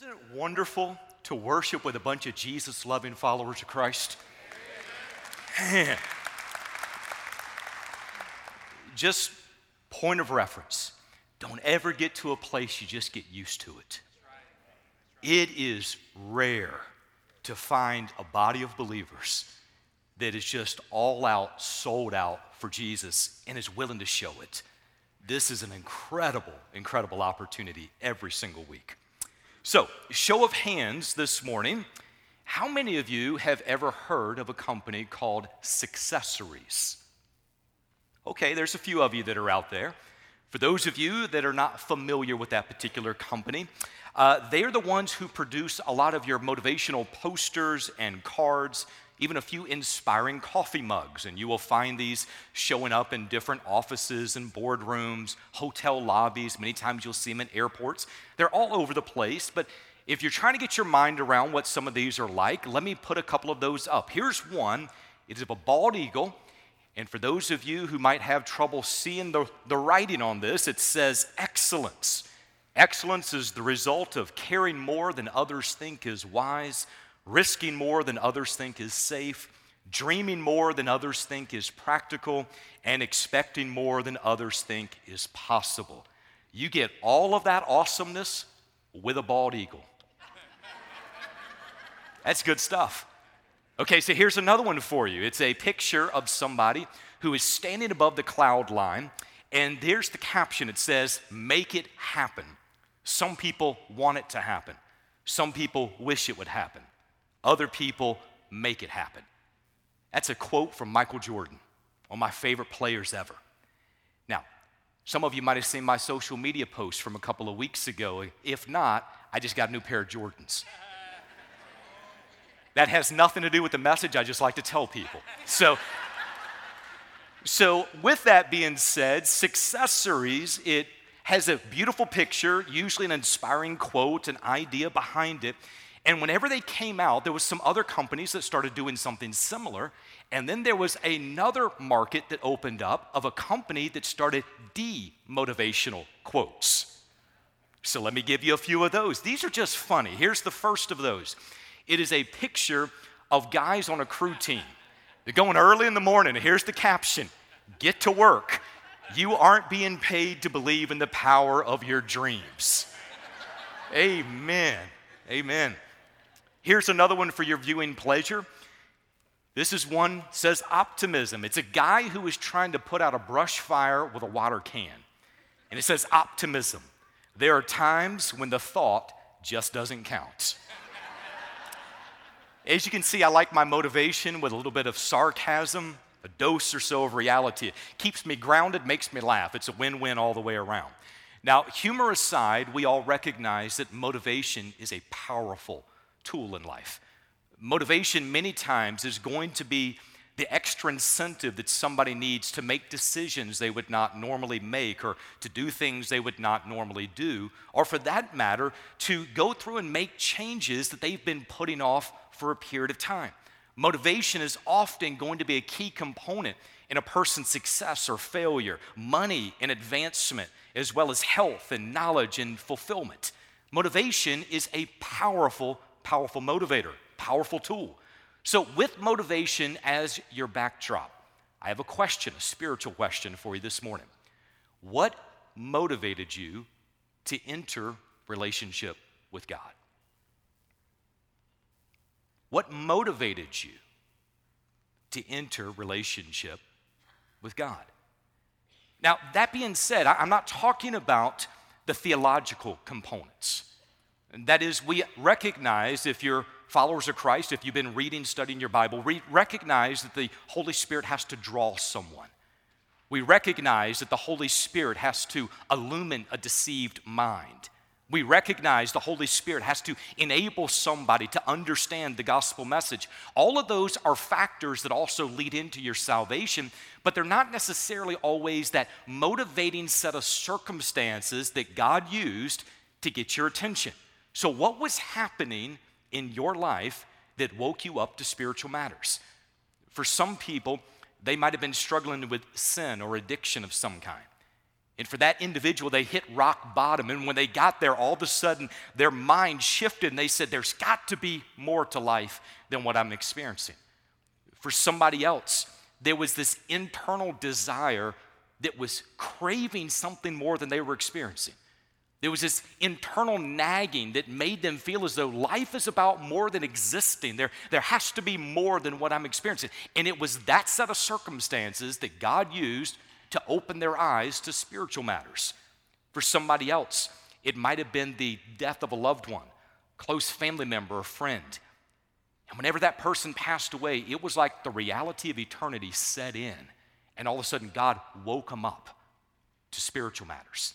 Isn't it wonderful to worship with a bunch of Jesus loving followers of Christ? Man. Just point of reference. Don't ever get to a place you just get used to it. It is rare to find a body of believers that is just all out, sold out for Jesus and is willing to show it. This is an incredible, incredible opportunity every single week. So, show of hands this morning. How many of you have ever heard of a company called Successories? Okay, there's a few of you that are out there. For those of you that are not familiar with that particular company, uh, they are the ones who produce a lot of your motivational posters and cards, even a few inspiring coffee mugs. And you will find these showing up in different offices and boardrooms, hotel lobbies. Many times you'll see them in airports. They're all over the place. But if you're trying to get your mind around what some of these are like, let me put a couple of those up. Here's one it is of a bald eagle. And for those of you who might have trouble seeing the, the writing on this, it says excellence. Excellence is the result of caring more than others think is wise, risking more than others think is safe, dreaming more than others think is practical, and expecting more than others think is possible. You get all of that awesomeness with a bald eagle. That's good stuff. Okay, so here's another one for you. It's a picture of somebody who is standing above the cloud line, and there's the caption. It says, Make it happen. Some people want it to happen, some people wish it would happen. Other people make it happen. That's a quote from Michael Jordan, one of my favorite players ever. Now, some of you might have seen my social media post from a couple of weeks ago. If not, I just got a new pair of Jordans. That has nothing to do with the message, I just like to tell people. So, so with that being said, Successories, it has a beautiful picture, usually an inspiring quote, an idea behind it. And whenever they came out, there was some other companies that started doing something similar. And then there was another market that opened up of a company that started demotivational quotes. So let me give you a few of those. These are just funny. Here's the first of those. It is a picture of guys on a crew team. They're going early in the morning, here's the caption Get to work. You aren't being paid to believe in the power of your dreams. Amen. Amen. Here's another one for your viewing pleasure. This is one says optimism. It's a guy who is trying to put out a brush fire with a water can. And it says optimism. There are times when the thought just doesn't count. As you can see, I like my motivation with a little bit of sarcasm, a dose or so of reality. It keeps me grounded, makes me laugh. It's a win win all the way around. Now, humor aside, we all recognize that motivation is a powerful tool in life. Motivation, many times, is going to be the extra incentive that somebody needs to make decisions they would not normally make or to do things they would not normally do, or for that matter, to go through and make changes that they've been putting off for a period of time. Motivation is often going to be a key component in a person's success or failure, money and advancement, as well as health and knowledge and fulfillment. Motivation is a powerful powerful motivator, powerful tool. So, with motivation as your backdrop, I have a question, a spiritual question for you this morning. What motivated you to enter relationship with God? What motivated you to enter relationship with God? Now, that being said, I'm not talking about the theological components. And that is, we recognize if you're followers of Christ, if you've been reading, studying your Bible, we recognize that the Holy Spirit has to draw someone. We recognize that the Holy Spirit has to illumine a deceived mind. We recognize the Holy Spirit has to enable somebody to understand the gospel message. All of those are factors that also lead into your salvation, but they're not necessarily always that motivating set of circumstances that God used to get your attention. So, what was happening in your life that woke you up to spiritual matters? For some people, they might have been struggling with sin or addiction of some kind. And for that individual, they hit rock bottom. And when they got there, all of a sudden, their mind shifted and they said, There's got to be more to life than what I'm experiencing. For somebody else, there was this internal desire that was craving something more than they were experiencing. There was this internal nagging that made them feel as though life is about more than existing. There, there has to be more than what I'm experiencing. And it was that set of circumstances that God used to open their eyes to spiritual matters. For somebody else, it might have been the death of a loved one, close family member or friend. And whenever that person passed away, it was like the reality of eternity set in. And all of a sudden, God woke them up to spiritual matters.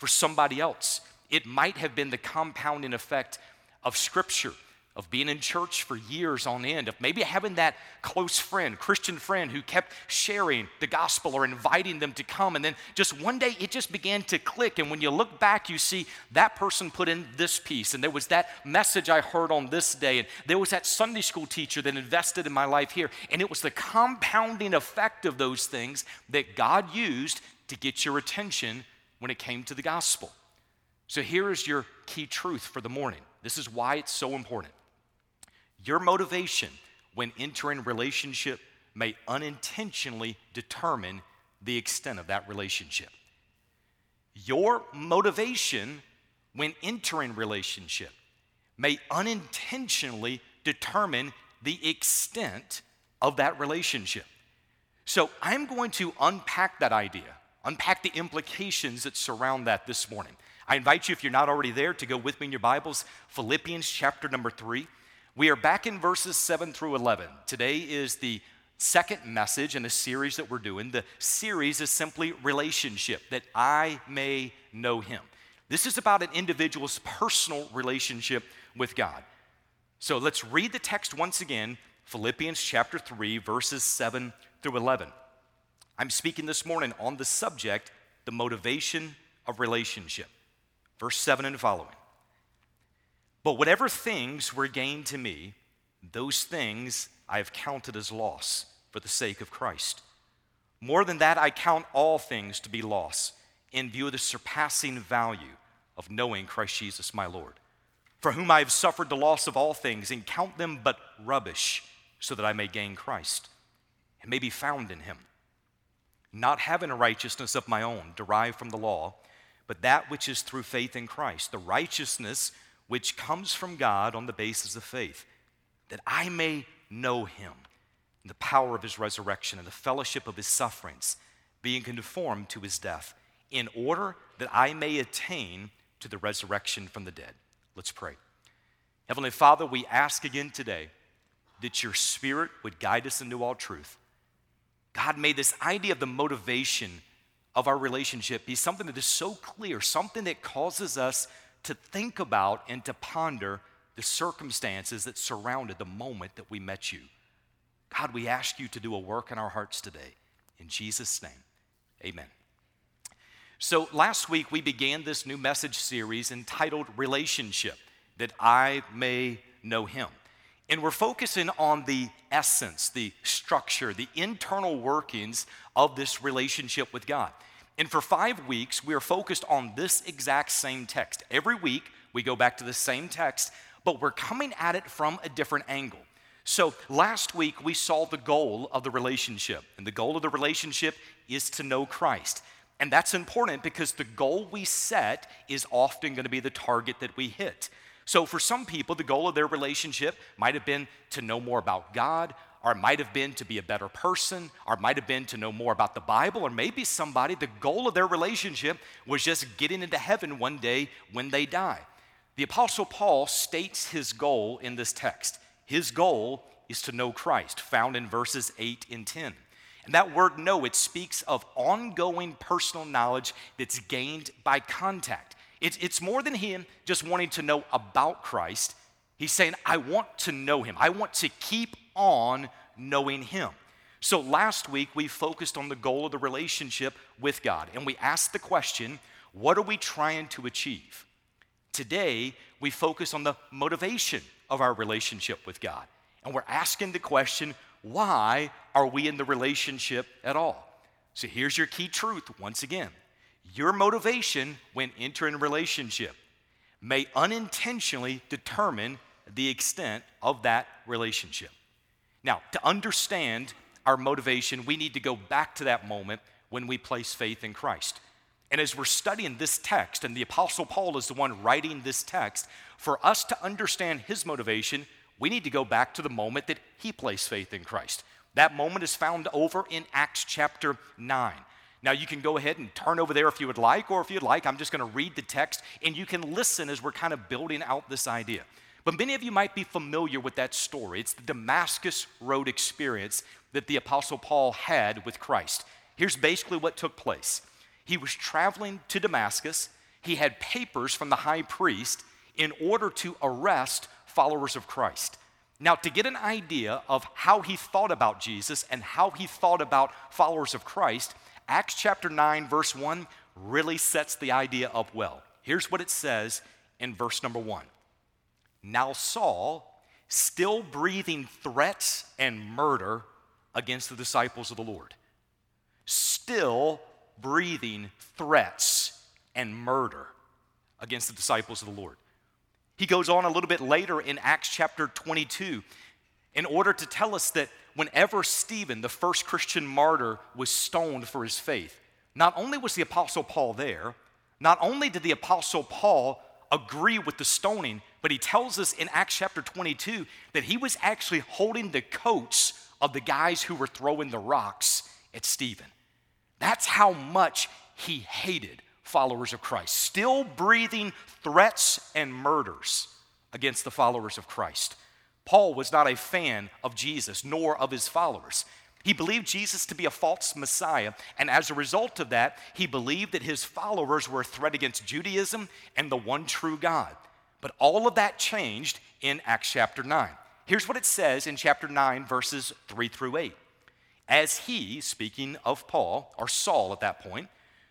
For somebody else, it might have been the compounding effect of Scripture of being in church for years on end, of maybe having that close friend, Christian friend, who kept sharing the gospel or inviting them to come. And then just one day it just began to click. And when you look back, you see that person put in this piece. And there was that message I heard on this day. And there was that Sunday school teacher that invested in my life here. And it was the compounding effect of those things that God used to get your attention when it came to the gospel. So here is your key truth for the morning. This is why it's so important. Your motivation when entering relationship may unintentionally determine the extent of that relationship. Your motivation when entering relationship may unintentionally determine the extent of that relationship. So I'm going to unpack that idea, unpack the implications that surround that this morning. I invite you, if you're not already there, to go with me in your Bibles, Philippians chapter number three. We are back in verses 7 through 11. Today is the second message in a series that we're doing. The series is simply relationship, that I may know him. This is about an individual's personal relationship with God. So let's read the text once again Philippians chapter 3, verses 7 through 11. I'm speaking this morning on the subject, the motivation of relationship. Verse 7 and following. But whatever things were gained to me, those things I have counted as loss for the sake of Christ. More than that, I count all things to be loss in view of the surpassing value of knowing Christ Jesus my Lord, for whom I have suffered the loss of all things and count them but rubbish, so that I may gain Christ and may be found in him, not having a righteousness of my own derived from the law, but that which is through faith in Christ, the righteousness which comes from God on the basis of faith, that I may know him, the power of his resurrection and the fellowship of his sufferings, being conformed to his death, in order that I may attain to the resurrection from the dead. Let's pray. Heavenly Father, we ask again today that your Spirit would guide us into all truth. God, made this idea of the motivation of our relationship be something that is so clear, something that causes us to think about and to ponder the circumstances that surrounded the moment that we met you. God, we ask you to do a work in our hearts today. In Jesus' name, amen. So, last week we began this new message series entitled Relationship, that I may know him. And we're focusing on the essence, the structure, the internal workings of this relationship with God. And for five weeks, we are focused on this exact same text. Every week, we go back to the same text, but we're coming at it from a different angle. So last week, we saw the goal of the relationship. And the goal of the relationship is to know Christ. And that's important because the goal we set is often going to be the target that we hit. So, for some people, the goal of their relationship might have been to know more about God or it might have been to be a better person, or it might have been to know more about the Bible, or maybe somebody, the goal of their relationship was just getting into heaven one day when they die. The Apostle Paul states his goal in this text. His goal is to know Christ, found in verses 8 and 10. And that word know, it speaks of ongoing personal knowledge that's gained by contact. It's, it's more than him just wanting to know about Christ. He's saying, I want to know him. I want to keep on knowing Him. So last week we focused on the goal of the relationship with God and we asked the question, what are we trying to achieve? Today we focus on the motivation of our relationship with God. And we're asking the question, why are we in the relationship at all? So here's your key truth once again your motivation when entering a relationship may unintentionally determine the extent of that relationship. Now, to understand our motivation, we need to go back to that moment when we place faith in Christ. And as we're studying this text, and the Apostle Paul is the one writing this text, for us to understand his motivation, we need to go back to the moment that he placed faith in Christ. That moment is found over in Acts chapter 9. Now, you can go ahead and turn over there if you would like, or if you'd like, I'm just going to read the text and you can listen as we're kind of building out this idea. But many of you might be familiar with that story. It's the Damascus Road experience that the Apostle Paul had with Christ. Here's basically what took place he was traveling to Damascus, he had papers from the high priest in order to arrest followers of Christ. Now, to get an idea of how he thought about Jesus and how he thought about followers of Christ, Acts chapter 9, verse 1 really sets the idea up well. Here's what it says in verse number 1 Now, Saul, still breathing threats and murder against the disciples of the Lord, still breathing threats and murder against the disciples of the Lord. He goes on a little bit later in Acts chapter 22 in order to tell us that whenever Stephen, the first Christian martyr, was stoned for his faith, not only was the Apostle Paul there, not only did the Apostle Paul agree with the stoning, but he tells us in Acts chapter 22 that he was actually holding the coats of the guys who were throwing the rocks at Stephen. That's how much he hated followers of Christ, still breathing threats and murders against the followers of Christ. Paul was not a fan of Jesus nor of his followers. He believed Jesus to be a false Messiah, and as a result of that, he believed that his followers were a threat against Judaism and the one true God. But all of that changed in Acts chapter 9. Here's what it says in chapter 9, verses 3 through 8. As he, speaking of Paul, or Saul at that point,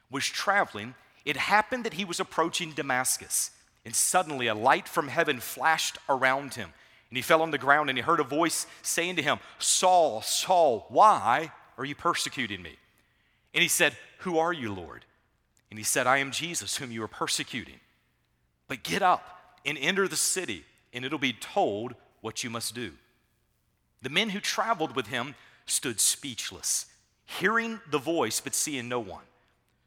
was traveling, it happened that he was approaching Damascus, and suddenly a light from heaven flashed around him. And he fell on the ground and he heard a voice saying to him, Saul, Saul, why are you persecuting me? And he said, Who are you, Lord? And he said, I am Jesus, whom you are persecuting. But get up and enter the city, and it'll be told what you must do. The men who traveled with him stood speechless, hearing the voice but seeing no one.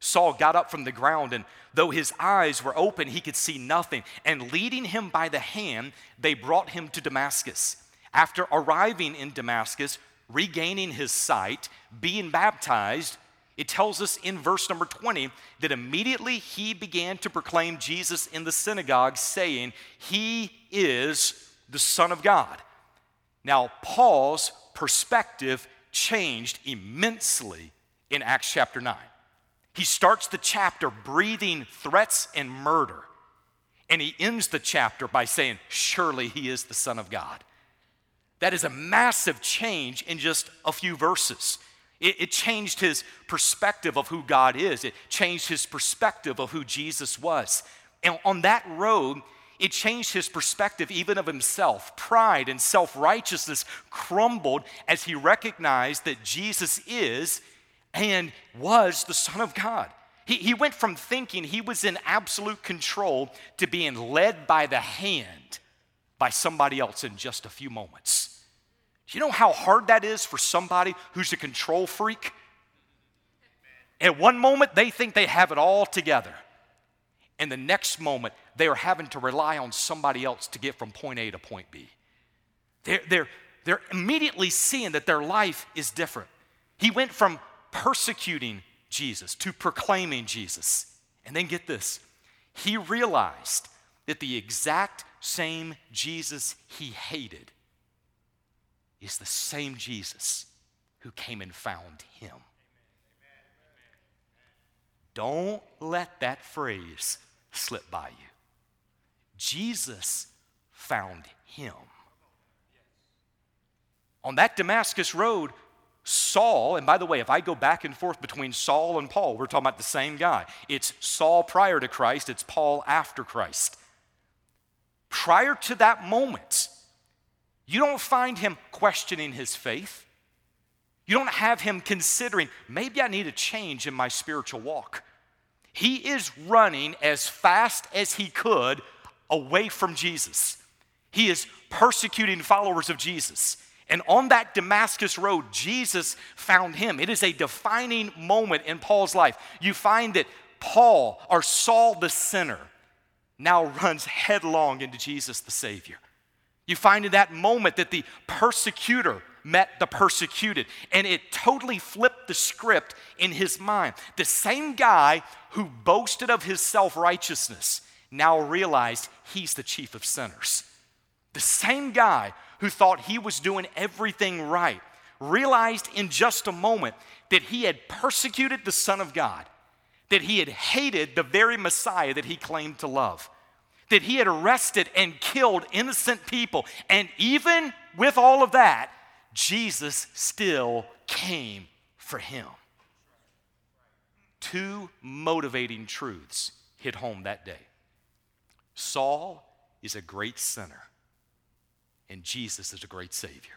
Saul got up from the ground, and though his eyes were open, he could see nothing. And leading him by the hand, they brought him to Damascus. After arriving in Damascus, regaining his sight, being baptized, it tells us in verse number 20 that immediately he began to proclaim Jesus in the synagogue, saying, He is the Son of God. Now, Paul's perspective changed immensely in Acts chapter 9. He starts the chapter breathing threats and murder. And he ends the chapter by saying, Surely he is the Son of God. That is a massive change in just a few verses. It, it, changed his perspective of who God is, it changed his perspective of who Jesus was. And on that road, it changed his perspective even of himself. Pride and self righteousness crumbled as he recognized that Jesus is and was the Son of God. He, he went from thinking he was in absolute control to being led by the hand by somebody else in just a few moments. Do you know how hard that is for somebody who's a control freak? At one moment, they think they have it all together. And the next moment, they are having to rely on somebody else to get from point A to point B. They're, they're, they're immediately seeing that their life is different. He went from persecuting Jesus, to proclaiming Jesus. And then get this he realized that the exact same Jesus he hated is the same Jesus who came and found him. Don't let that phrase slip by you. Jesus found him. On that Damascus road, Saul, and by the way, if I go back and forth between Saul and Paul, we're talking about the same guy. It's Saul prior to Christ, it's Paul after Christ. Prior to that moment, you don't find him questioning his faith. You don't have him considering, maybe I need a change in my spiritual walk. He is running as fast as he could away from Jesus. He is persecuting followers of Jesus. And on that Damascus road, Jesus found him. It is a defining moment in Paul's life. You find that Paul, or Saul the sinner, now runs headlong into Jesus the Savior. You find in that moment that the persecutor met the persecuted, and it totally flipped the script in his mind. The same guy who boasted of his self righteousness now realized he's the chief of sinners. The same guy who thought he was doing everything right realized in just a moment that he had persecuted the Son of God, that he had hated the very Messiah that he claimed to love, that he had arrested and killed innocent people. And even with all of that, Jesus still came for him. Two motivating truths hit home that day Saul is a great sinner, and Jesus is a great Savior.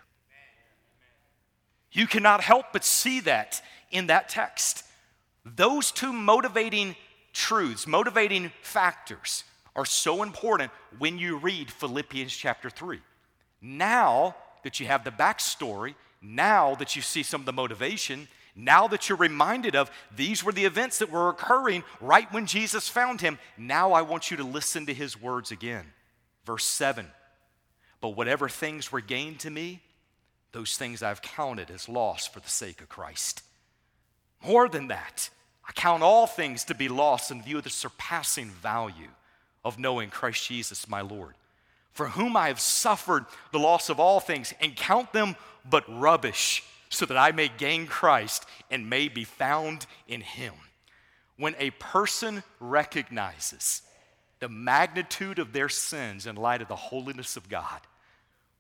You cannot help but see that in that text. Those two motivating truths, motivating factors, are so important when you read Philippians chapter 3. Now that you have the backstory, now that you see some of the motivation, now that you're reminded of these were the events that were occurring right when Jesus found him, now I want you to listen to his words again. Verse 7 But whatever things were gained to me, those things I've counted as loss for the sake of Christ. More than that, I count all things to be lost in view of the surpassing value of knowing Christ Jesus my Lord, for whom I have suffered the loss of all things and count them but rubbish so that I may gain Christ and may be found in him. When a person recognizes the magnitude of their sins in light of the holiness of God,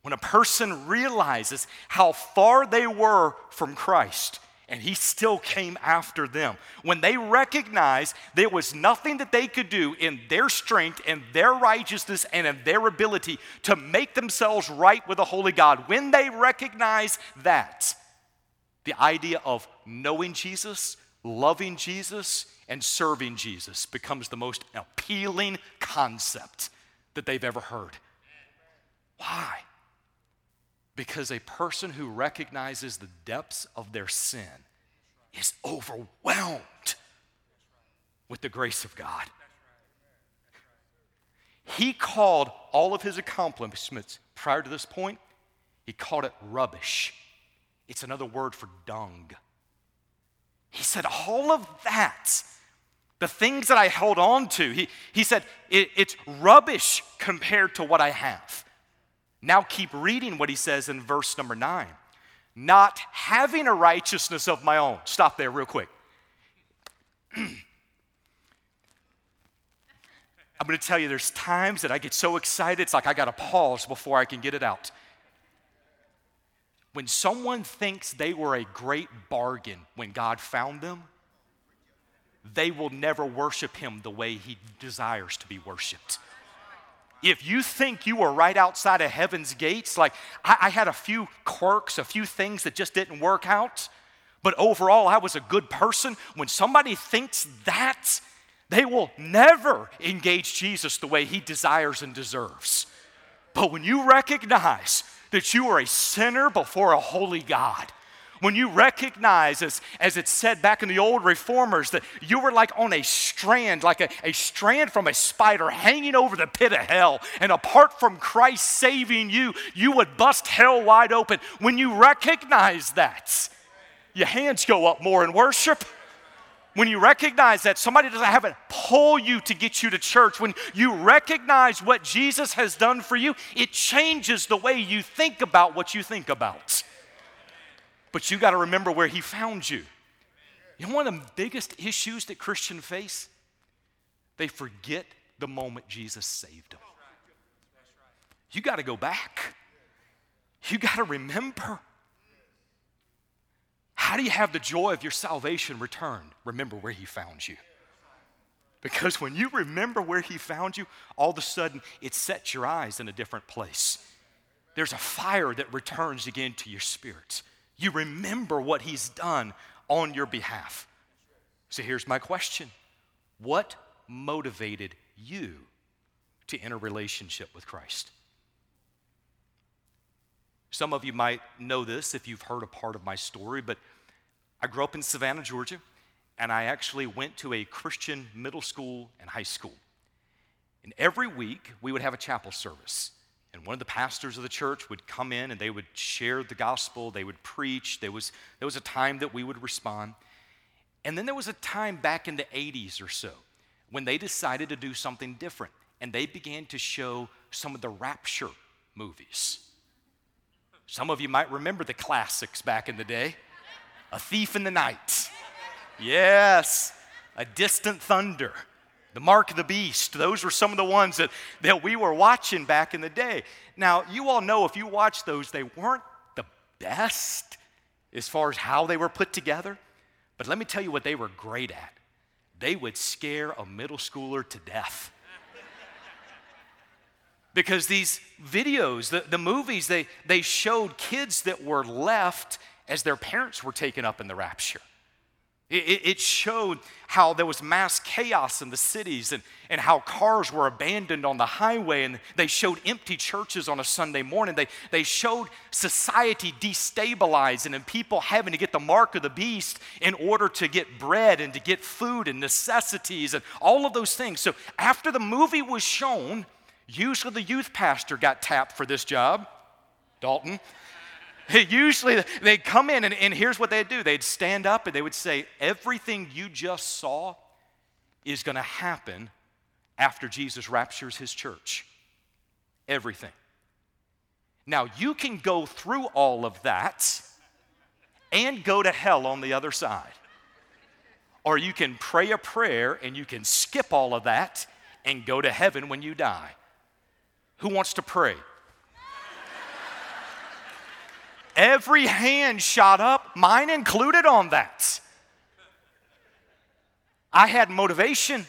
when a person realizes how far they were from Christ, and he still came after them. When they recognized there was nothing that they could do in their strength and their righteousness and in their ability to make themselves right with the Holy God, when they recognize that, the idea of knowing Jesus, loving Jesus, and serving Jesus becomes the most appealing concept that they've ever heard. Why? Because a person who recognizes the depths of their sin is overwhelmed with the grace of God. He called all of his accomplishments prior to this point, he called it rubbish. It's another word for dung. He said, All of that, the things that I held on to, he, he said, it, it's rubbish compared to what I have. Now keep reading what he says in verse number nine. Not having a righteousness of my own. Stop there, real quick. I'm going to tell you, there's times that I get so excited, it's like I got to pause before I can get it out. When someone thinks they were a great bargain when God found them, they will never worship Him the way He desires to be worshiped. If you think you were right outside of heaven's gates, like I, I had a few quirks, a few things that just didn't work out, but overall I was a good person, when somebody thinks that, they will never engage Jesus the way He desires and deserves. But when you recognize that you are a sinner before a holy God. When you recognize, as, as it said back in the old reformers, that you were like on a strand, like a, a strand from a spider hanging over the pit of hell, and apart from Christ saving you, you would bust hell wide open. When you recognize that, your hands go up more in worship when you recognize that somebody doesn't have to pull you to get you to church, when you recognize what Jesus has done for you, it changes the way you think about what you think about. But you got to remember where He found you. You know, one of the biggest issues that Christians face? They forget the moment Jesus saved them. You got to go back. You got to remember. How do you have the joy of your salvation returned? Remember where He found you. Because when you remember where He found you, all of a sudden it sets your eyes in a different place. There's a fire that returns again to your spirit. You remember what He's done on your behalf. So here's my question What motivated you to enter relationship with Christ? Some of you might know this if you've heard a part of my story, but I grew up in Savannah, Georgia, and I actually went to a Christian middle school and high school. And every week we would have a chapel service. And one of the pastors of the church would come in and they would share the gospel, they would preach. There was, there was a time that we would respond. And then there was a time back in the 80s or so when they decided to do something different and they began to show some of the rapture movies. Some of you might remember the classics back in the day A Thief in the Night. Yes, A Distant Thunder. The Mark of the Beast. Those were some of the ones that, that we were watching back in the day. Now, you all know if you watch those, they weren't the best as far as how they were put together. But let me tell you what they were great at. They would scare a middle schooler to death. because these videos, the, the movies, they, they showed kids that were left as their parents were taken up in the rapture. It, showed how there was mass chaos in the cities and, and how cars were abandoned on the highway, and they showed empty churches on a Sunday morning. They, they showed society destabilizing and people having to get the mark of the beast in order to get bread and to get food and necessities and all of those things. So, after the movie was shown, usually the youth pastor got tapped for this job, Dalton. Usually they'd come in, and, and here's what they'd do they'd stand up and they would say, Everything you just saw is going to happen after Jesus raptures his church. Everything. Now, you can go through all of that and go to hell on the other side. Or you can pray a prayer and you can skip all of that and go to heaven when you die. Who wants to pray? Every hand shot up, mine included on that. I had motivation.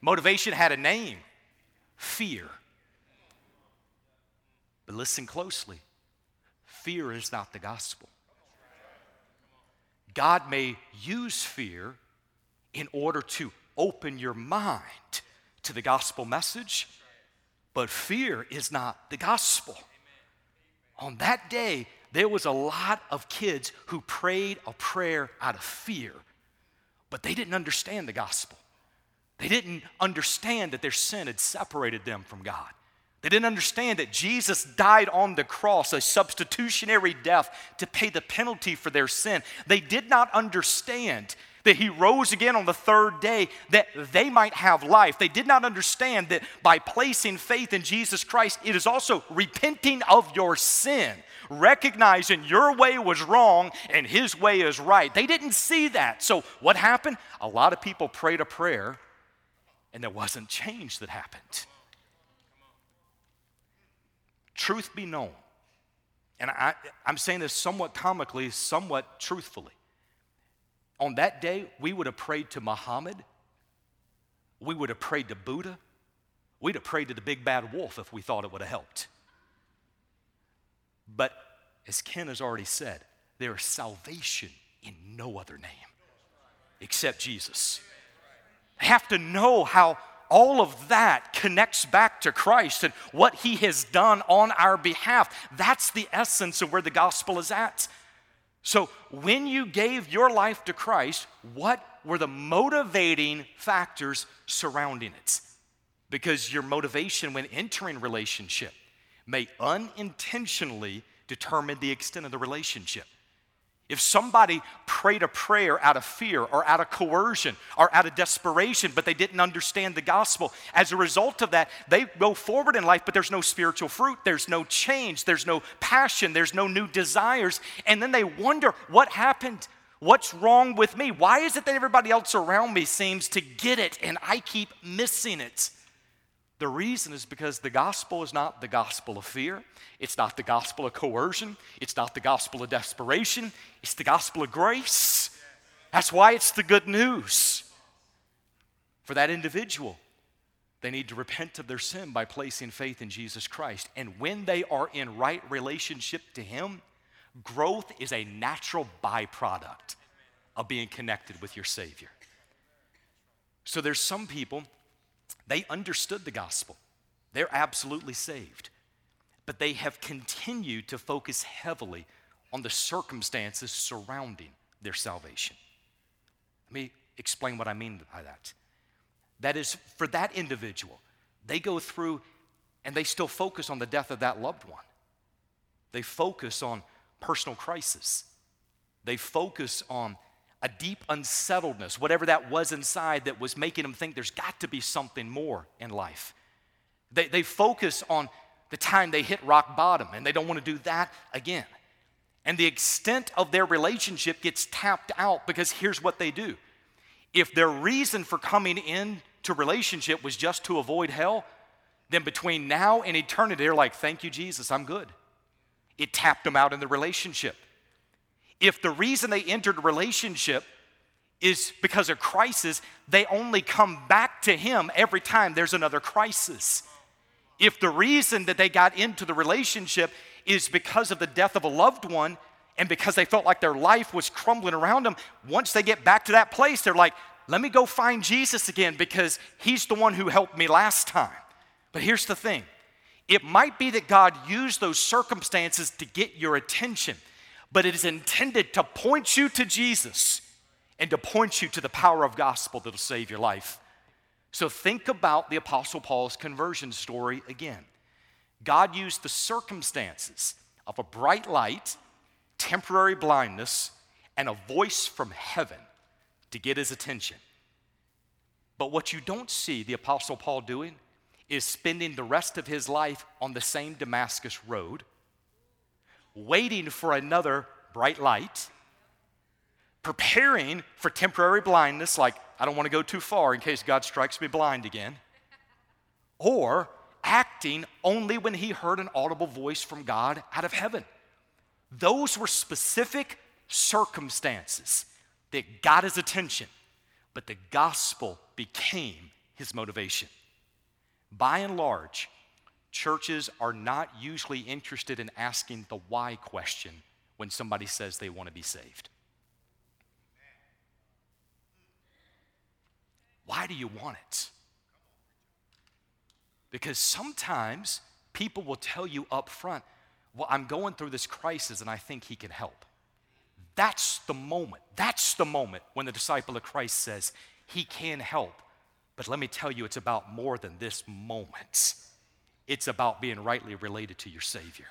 Motivation had a name fear. But listen closely fear is not the gospel. God may use fear in order to open your mind to the gospel message, but fear is not the gospel on that day, there was a lot of kids who prayed a prayer out of fear, but they didn't understand the gospel. They didn't understand that their sin had separated them from God. They didn't understand that Jesus died on the cross, a substitutionary death, to pay the penalty for their sin. They did not understand that he rose again on the third day that they might have life. They did not understand that by placing faith in Jesus Christ, it is also repenting of your sin, recognizing your way was wrong and his way is right. They didn't see that. So, what happened? A lot of people prayed a prayer and there wasn't change that happened. Truth be known, and I, I'm saying this somewhat comically, somewhat truthfully on that day, we would have prayed to Muhammad. We would have prayed to Buddha. We'd have prayed to the big bad wolf if we thought it would have helped. But as Ken has already said, there is salvation in no other name except Jesus. I have to know how all of that connects back to Christ and what he has done on our behalf. That's the essence of where the gospel is at. So, when you gave your life to Christ, what were the motivating factors surrounding it? Because your motivation when entering relationship may unintentionally determine the extent of the relationship. If somebody prayed a prayer out of fear or out of coercion or out of desperation, but they didn't understand the gospel, as a result of that, they go forward in life, but there's no spiritual fruit, there's no change, there's no passion, there's no new desires. And then they wonder, what happened? What's wrong with me? Why is it that everybody else around me seems to get it and I keep missing it? The reason is because the gospel is not the gospel of fear. It's not the gospel of coercion. It's not the gospel of desperation. It's the gospel of grace. That's why it's the good news. For that individual, they need to repent of their sin by placing faith in Jesus Christ. And when they are in right relationship to Him, growth is a natural byproduct of being connected with your Savior. So there's some people, they understood the gospel, they're absolutely saved, but they have continued to focus heavily on the circumstances surrounding their salvation. Let me explain what I mean by that. That is, for that individual, they go through and they still focus on the death of that loved one. They focus on personal crisis. They focus on a deep unsettledness, whatever that was inside that was making them think there's got to be something more in life. They, they focus on the time they hit rock bottom and they don't want to do that again. And the extent of their relationship gets tapped out because here's what they do. If their reason for coming into relationship was just to avoid hell, then between now and eternity, they're like, Thank you, Jesus, I'm good. It tapped them out in the relationship. If the reason they entered relationship is because of crisis, they only come back to Him every time there's another crisis. If the reason that they got into the relationship is because of the death of a loved one and because they felt like their life was crumbling around them, once they get back to that place, they're like, let me go find Jesus again because He's the one who helped me last time. But here's the thing it might be that God used those circumstances to get your attention but it is intended to point you to Jesus and to point you to the power of gospel that'll save your life. So think about the Apostle Paul's conversion story again. God used the circumstances of a bright light, temporary blindness, and a voice from heaven to get his attention. But what you don't see the Apostle Paul doing is spending the rest of his life on the same Damascus road waiting for another bright light, preparing for temporary blindness, like, I don't want to go too far in case God strikes me blind again, or acting only when he heard an audible voice from God out of heaven. Those were specific circumstances that got his attention, but the gospel became his motivation. By and large, churches are not usually interested in asking the why question when somebody says they want to be saved. Why do you want it? Because sometimes people will tell you up front, Well, I'm going through this crisis and I think he can help. That's the moment. That's the moment when the disciple of Christ says, He can help. But let me tell you, it's about more than this moment. It's about being rightly related to your Savior.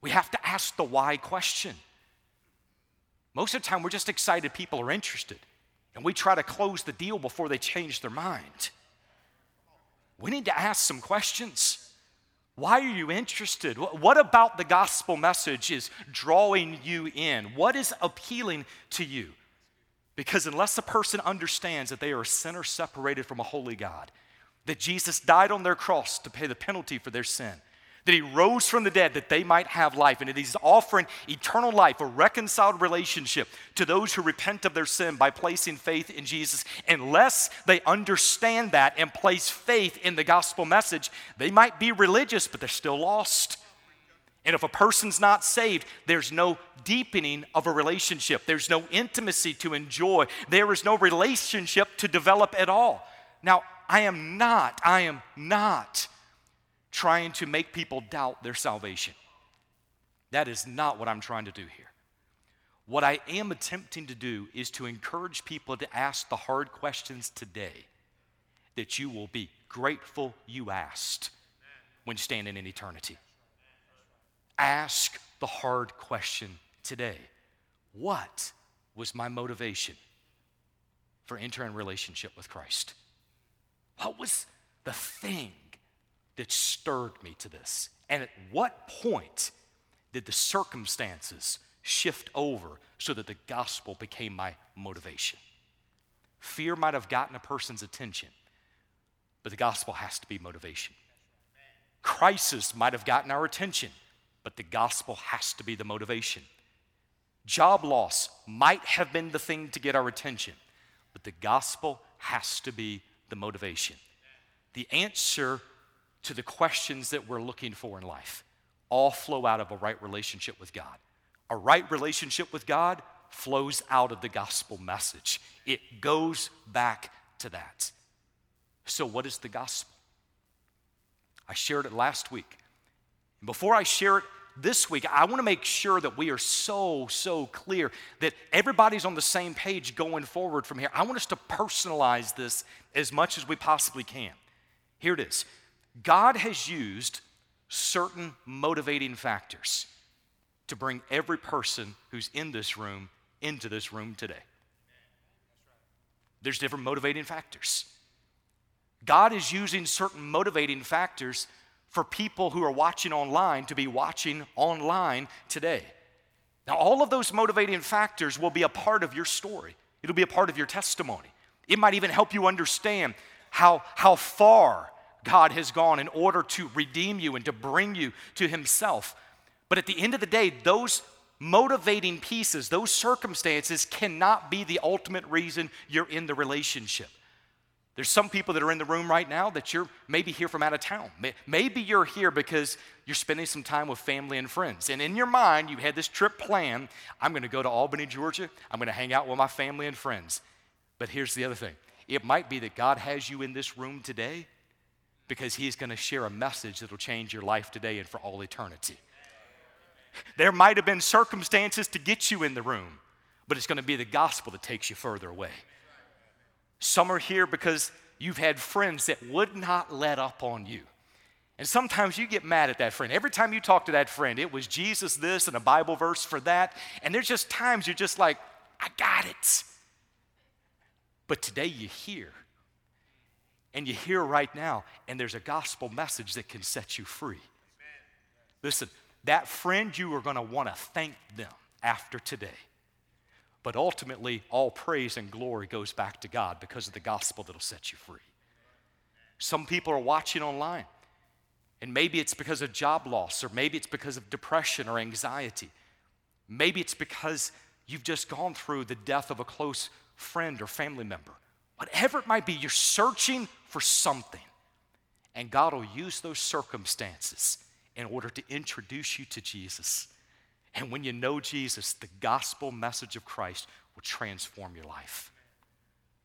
We have to ask the why question. Most of the time, we're just excited people are interested, and we try to close the deal before they change their mind. We need to ask some questions. Why are you interested? What about the gospel message is drawing you in? What is appealing to you? Because unless a person understands that they are a sinner separated from a holy God, that Jesus died on their cross to pay the penalty for their sin, that he rose from the dead that they might have life, and that he's offering eternal life, a reconciled relationship to those who repent of their sin by placing faith in Jesus. Unless they understand that and place faith in the gospel message, they might be religious, but they're still lost. And if a person's not saved, there's no deepening of a relationship. There's no intimacy to enjoy. There is no relationship to develop at all. Now, I am not, I am not trying to make people doubt their salvation. That is not what I'm trying to do here. What I am attempting to do is to encourage people to ask the hard questions today that you will be grateful you asked when standing in eternity. Ask the hard question today What was my motivation for entering relationship with Christ? What was the thing that stirred me to this? And at what point did the circumstances shift over so that the gospel became my motivation? Fear might have gotten a person's attention, but the gospel has to be motivation. Crisis might have gotten our attention, but the gospel has to be the motivation. Job loss might have been the thing to get our attention, but the gospel has to be the motivation. The answer to the questions that we're looking for in life all flow out of a right relationship with God. A right relationship with God flows out of the gospel message. It goes back to that. So, what is the gospel? I shared it last week. And before I share it this week, I want to make sure that we are so, so clear that everybody's on the same page going forward from here. I want us to personalize this as much as we possibly can. Here it is God has used certain motivating factors to bring every person who's in this room into this room today. There's different motivating factors. God is using certain motivating factors for people who are watching online to be watching online today. Now, all of those motivating factors will be a part of your story, it'll be a part of your testimony. It might even help you understand how, how far God has gone in order to redeem you and to bring you to Himself. But at the end of the day, those motivating pieces, those circumstances cannot be the ultimate reason you're in the relationship. There's some people that are in the room right now that you're maybe here from out of town. Maybe you're here because you're spending some time with family and friends. And in your mind, you had this trip planned. I'm going to go to Albany, Georgia. I'm going to hang out with my family and friends. But here's the other thing it might be that God has you in this room today because He's going to share a message that will change your life today and for all eternity. There might have been circumstances to get you in the room, but it's going to be the gospel that takes you further away. Some are here because you've had friends that would not let up on you. And sometimes you get mad at that friend. Every time you talk to that friend, it was Jesus this and a Bible verse for that. And there's just times you're just like, I got it. But today you hear. And you hear right now, and there's a gospel message that can set you free. Listen, that friend, you are going to want to thank them after today. But ultimately, all praise and glory goes back to God because of the gospel that'll set you free. Some people are watching online, and maybe it's because of job loss, or maybe it's because of depression or anxiety. Maybe it's because you've just gone through the death of a close friend or family member. Whatever it might be, you're searching for something. And God will use those circumstances in order to introduce you to Jesus. And when you know Jesus, the gospel message of Christ will transform your life.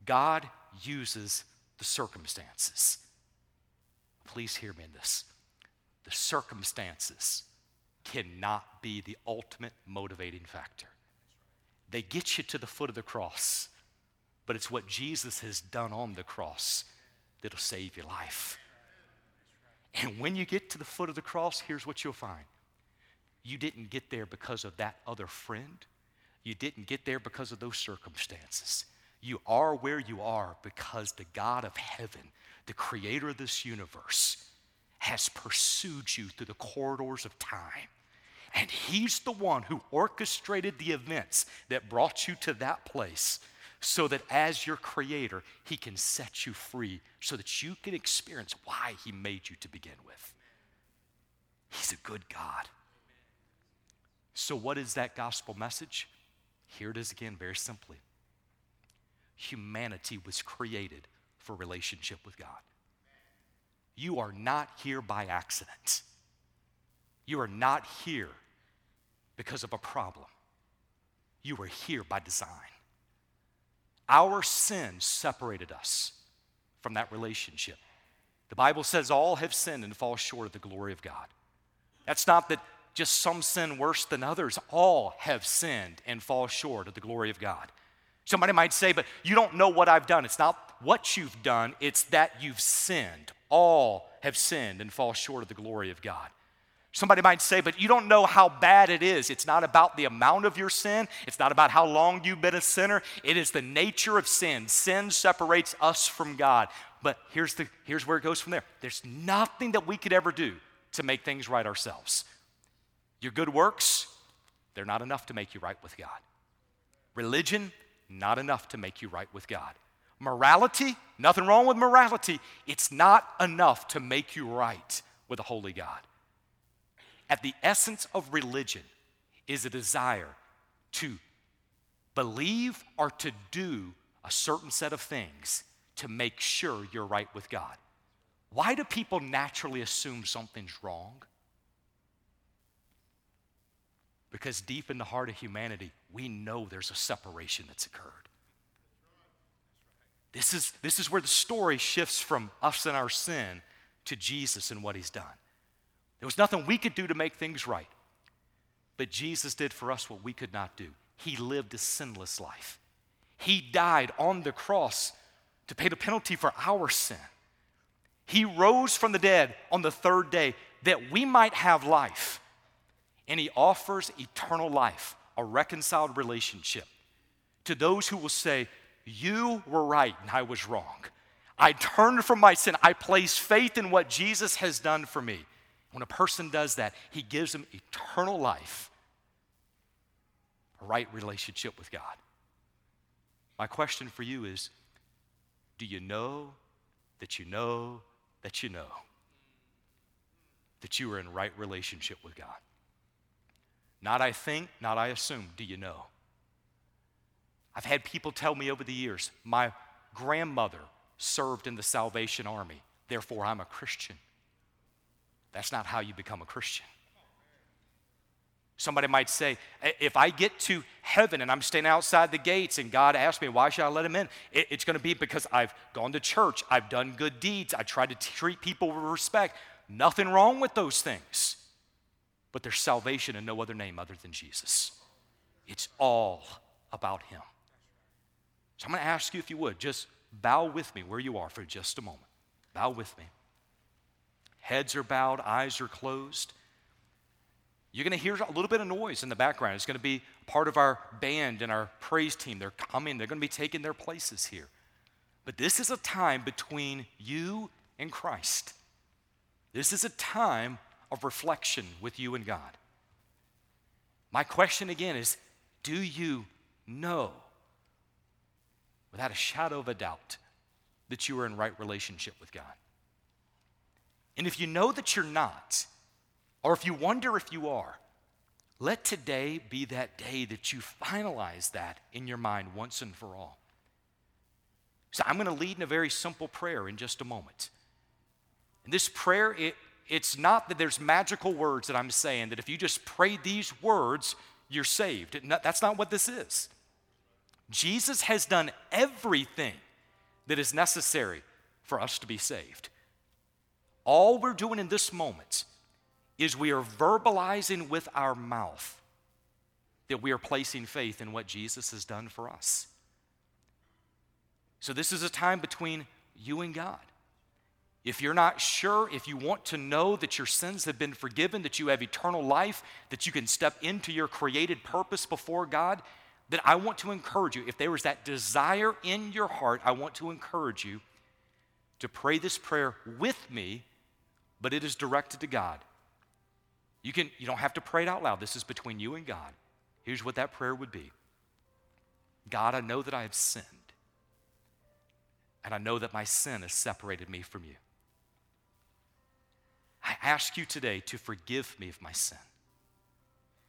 God uses the circumstances. Please hear me in this. The circumstances cannot be the ultimate motivating factor. They get you to the foot of the cross, but it's what Jesus has done on the cross that'll save your life. And when you get to the foot of the cross, here's what you'll find you didn't get there because of that other friend. You didn't get there because of those circumstances. You are where you are because the God of heaven, the creator of this universe, has pursued you through the corridors of time. And He's the one who orchestrated the events that brought you to that place so that as your creator, He can set you free so that you can experience why He made you to begin with. He's a good God. So, what is that gospel message? Here it is again, very simply. Humanity was created for relationship with God. You are not here by accident. You are not here because of a problem. You are here by design. Our sin separated us from that relationship. The Bible says all have sinned and fall short of the glory of God. That's not that just some sin worse than others. All have sinned and fall short of the glory of God. Somebody might say, but you don't know what I've done. It's not what you've done, it's that you've sinned. All have sinned and fall short of the glory of God. Somebody might say, but you don't know how bad it is. It's not about the amount of your sin. It's not about how long you've been a sinner. It is the nature of sin. Sin separates us from God. But here's, the, here's where it goes from there there's nothing that we could ever do to make things right ourselves. Your good works, they're not enough to make you right with God. Religion, not enough to make you right with God. Morality, nothing wrong with morality. It's not enough to make you right with a holy God. At the essence of religion is a desire to believe or to do a certain set of things to make sure you're right with God. Why do people naturally assume something's wrong? Because deep in the heart of humanity, we know there's a separation that's occurred. This is, this is where the story shifts from us and our sin to Jesus and what he's done. There was nothing we could do to make things right, but Jesus did for us what we could not do. He lived a sinless life. He died on the cross to pay the penalty for our sin. He rose from the dead on the third day that we might have life. And He offers eternal life, a reconciled relationship to those who will say, You were right and I was wrong. I turned from my sin. I place faith in what Jesus has done for me. When a person does that, He gives them eternal life, a right relationship with God. My question for you is Do you know that you know that you know that you are in right relationship with God. Not I think, not I assume. Do you know? I've had people tell me over the years, my grandmother served in the Salvation Army, therefore I'm a Christian. That's not how you become a Christian. Somebody might say, if I get to heaven and I'm standing outside the gates and God asks me, why should I let him in? It's going to be because I've gone to church, I've done good deeds, I tried to treat people with respect. Nothing wrong with those things. But there's salvation in no other name other than Jesus. It's all about him. So I'm going to ask you if you would, just bow with me where you are for just a moment. Bow with me. Heads are bowed, eyes are closed. You're going to hear a little bit of noise in the background. It's going to be part of our band and our praise team. They're coming, they're going to be taking their places here. But this is a time between you and Christ. This is a time of reflection with you and God. My question again is do you know, without a shadow of a doubt, that you are in right relationship with God? And if you know that you're not, or if you wonder if you are, let today be that day that you finalize that in your mind once and for all. So I'm going to lead in a very simple prayer in just a moment. And this prayer, it, it's not that there's magical words that I'm saying, that if you just pray these words, you're saved. that's not what this is. Jesus has done everything that is necessary for us to be saved. All we're doing in this moment is we are verbalizing with our mouth that we are placing faith in what Jesus has done for us. So, this is a time between you and God. If you're not sure, if you want to know that your sins have been forgiven, that you have eternal life, that you can step into your created purpose before God, then I want to encourage you. If there is that desire in your heart, I want to encourage you to pray this prayer with me, but it is directed to God. You, can, you don't have to pray it out loud. This is between you and God. Here's what that prayer would be God, I know that I have sinned. And I know that my sin has separated me from you. I ask you today to forgive me of my sin.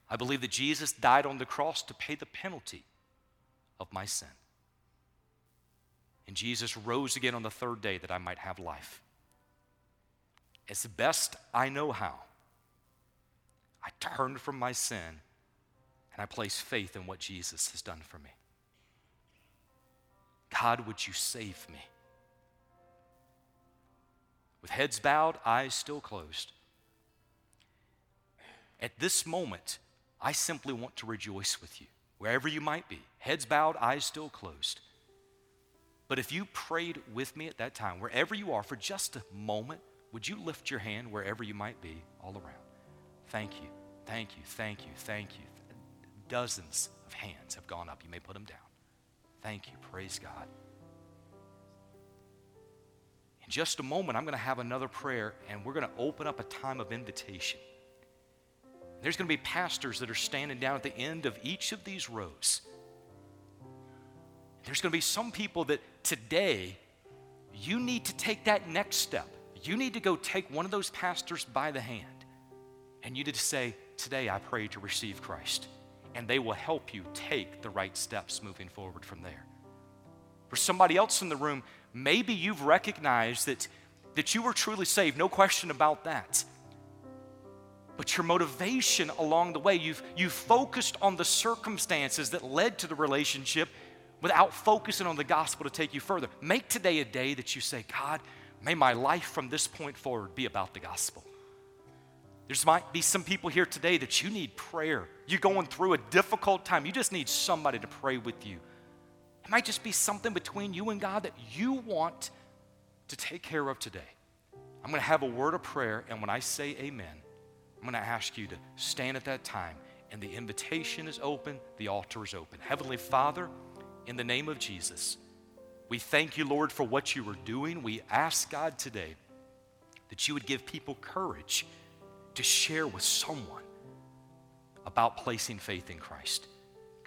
I believe that Jesus died on the cross to pay the penalty of my sin. And Jesus rose again on the third day that I might have life. As best I know how, I turn from my sin and I place faith in what Jesus has done for me. God, would you save me? With heads bowed, eyes still closed. At this moment, I simply want to rejoice with you, wherever you might be, heads bowed, eyes still closed. But if you prayed with me at that time, wherever you are, for just a moment, would you lift your hand wherever you might be all around? Thank you, thank you, thank you, thank you. Dozens of hands have gone up. You may put them down. Thank you. Praise God. In just a moment, I'm going to have another prayer, and we're going to open up a time of invitation. There's going to be pastors that are standing down at the end of each of these rows. There's going to be some people that today you need to take that next step. You need to go take one of those pastors by the hand and you need to say, Today I pray to receive Christ. And they will help you take the right steps moving forward from there. For somebody else in the room, maybe you've recognized that, that you were truly saved, no question about that. but your motivation along the way, you've, you've focused on the circumstances that led to the relationship without focusing on the gospel to take you further. Make today a day that you say, God, may my life from this point forward be about the gospel. There might be some people here today that you need prayer. You're going through a difficult time. You just need somebody to pray with you. It might just be something between you and God that you want to take care of today. I'm going to have a word of prayer, and when I say amen, I'm going to ask you to stand at that time, and the invitation is open, the altar is open. Heavenly Father, in the name of Jesus, we thank you, Lord, for what you are doing. We ask God today that you would give people courage to share with someone about placing faith in Christ.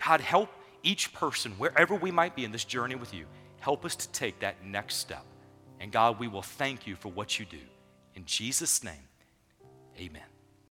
God, help each person, wherever we might be in this journey with you, help us to take that next step. And God, we will thank you for what you do. In Jesus' name, amen.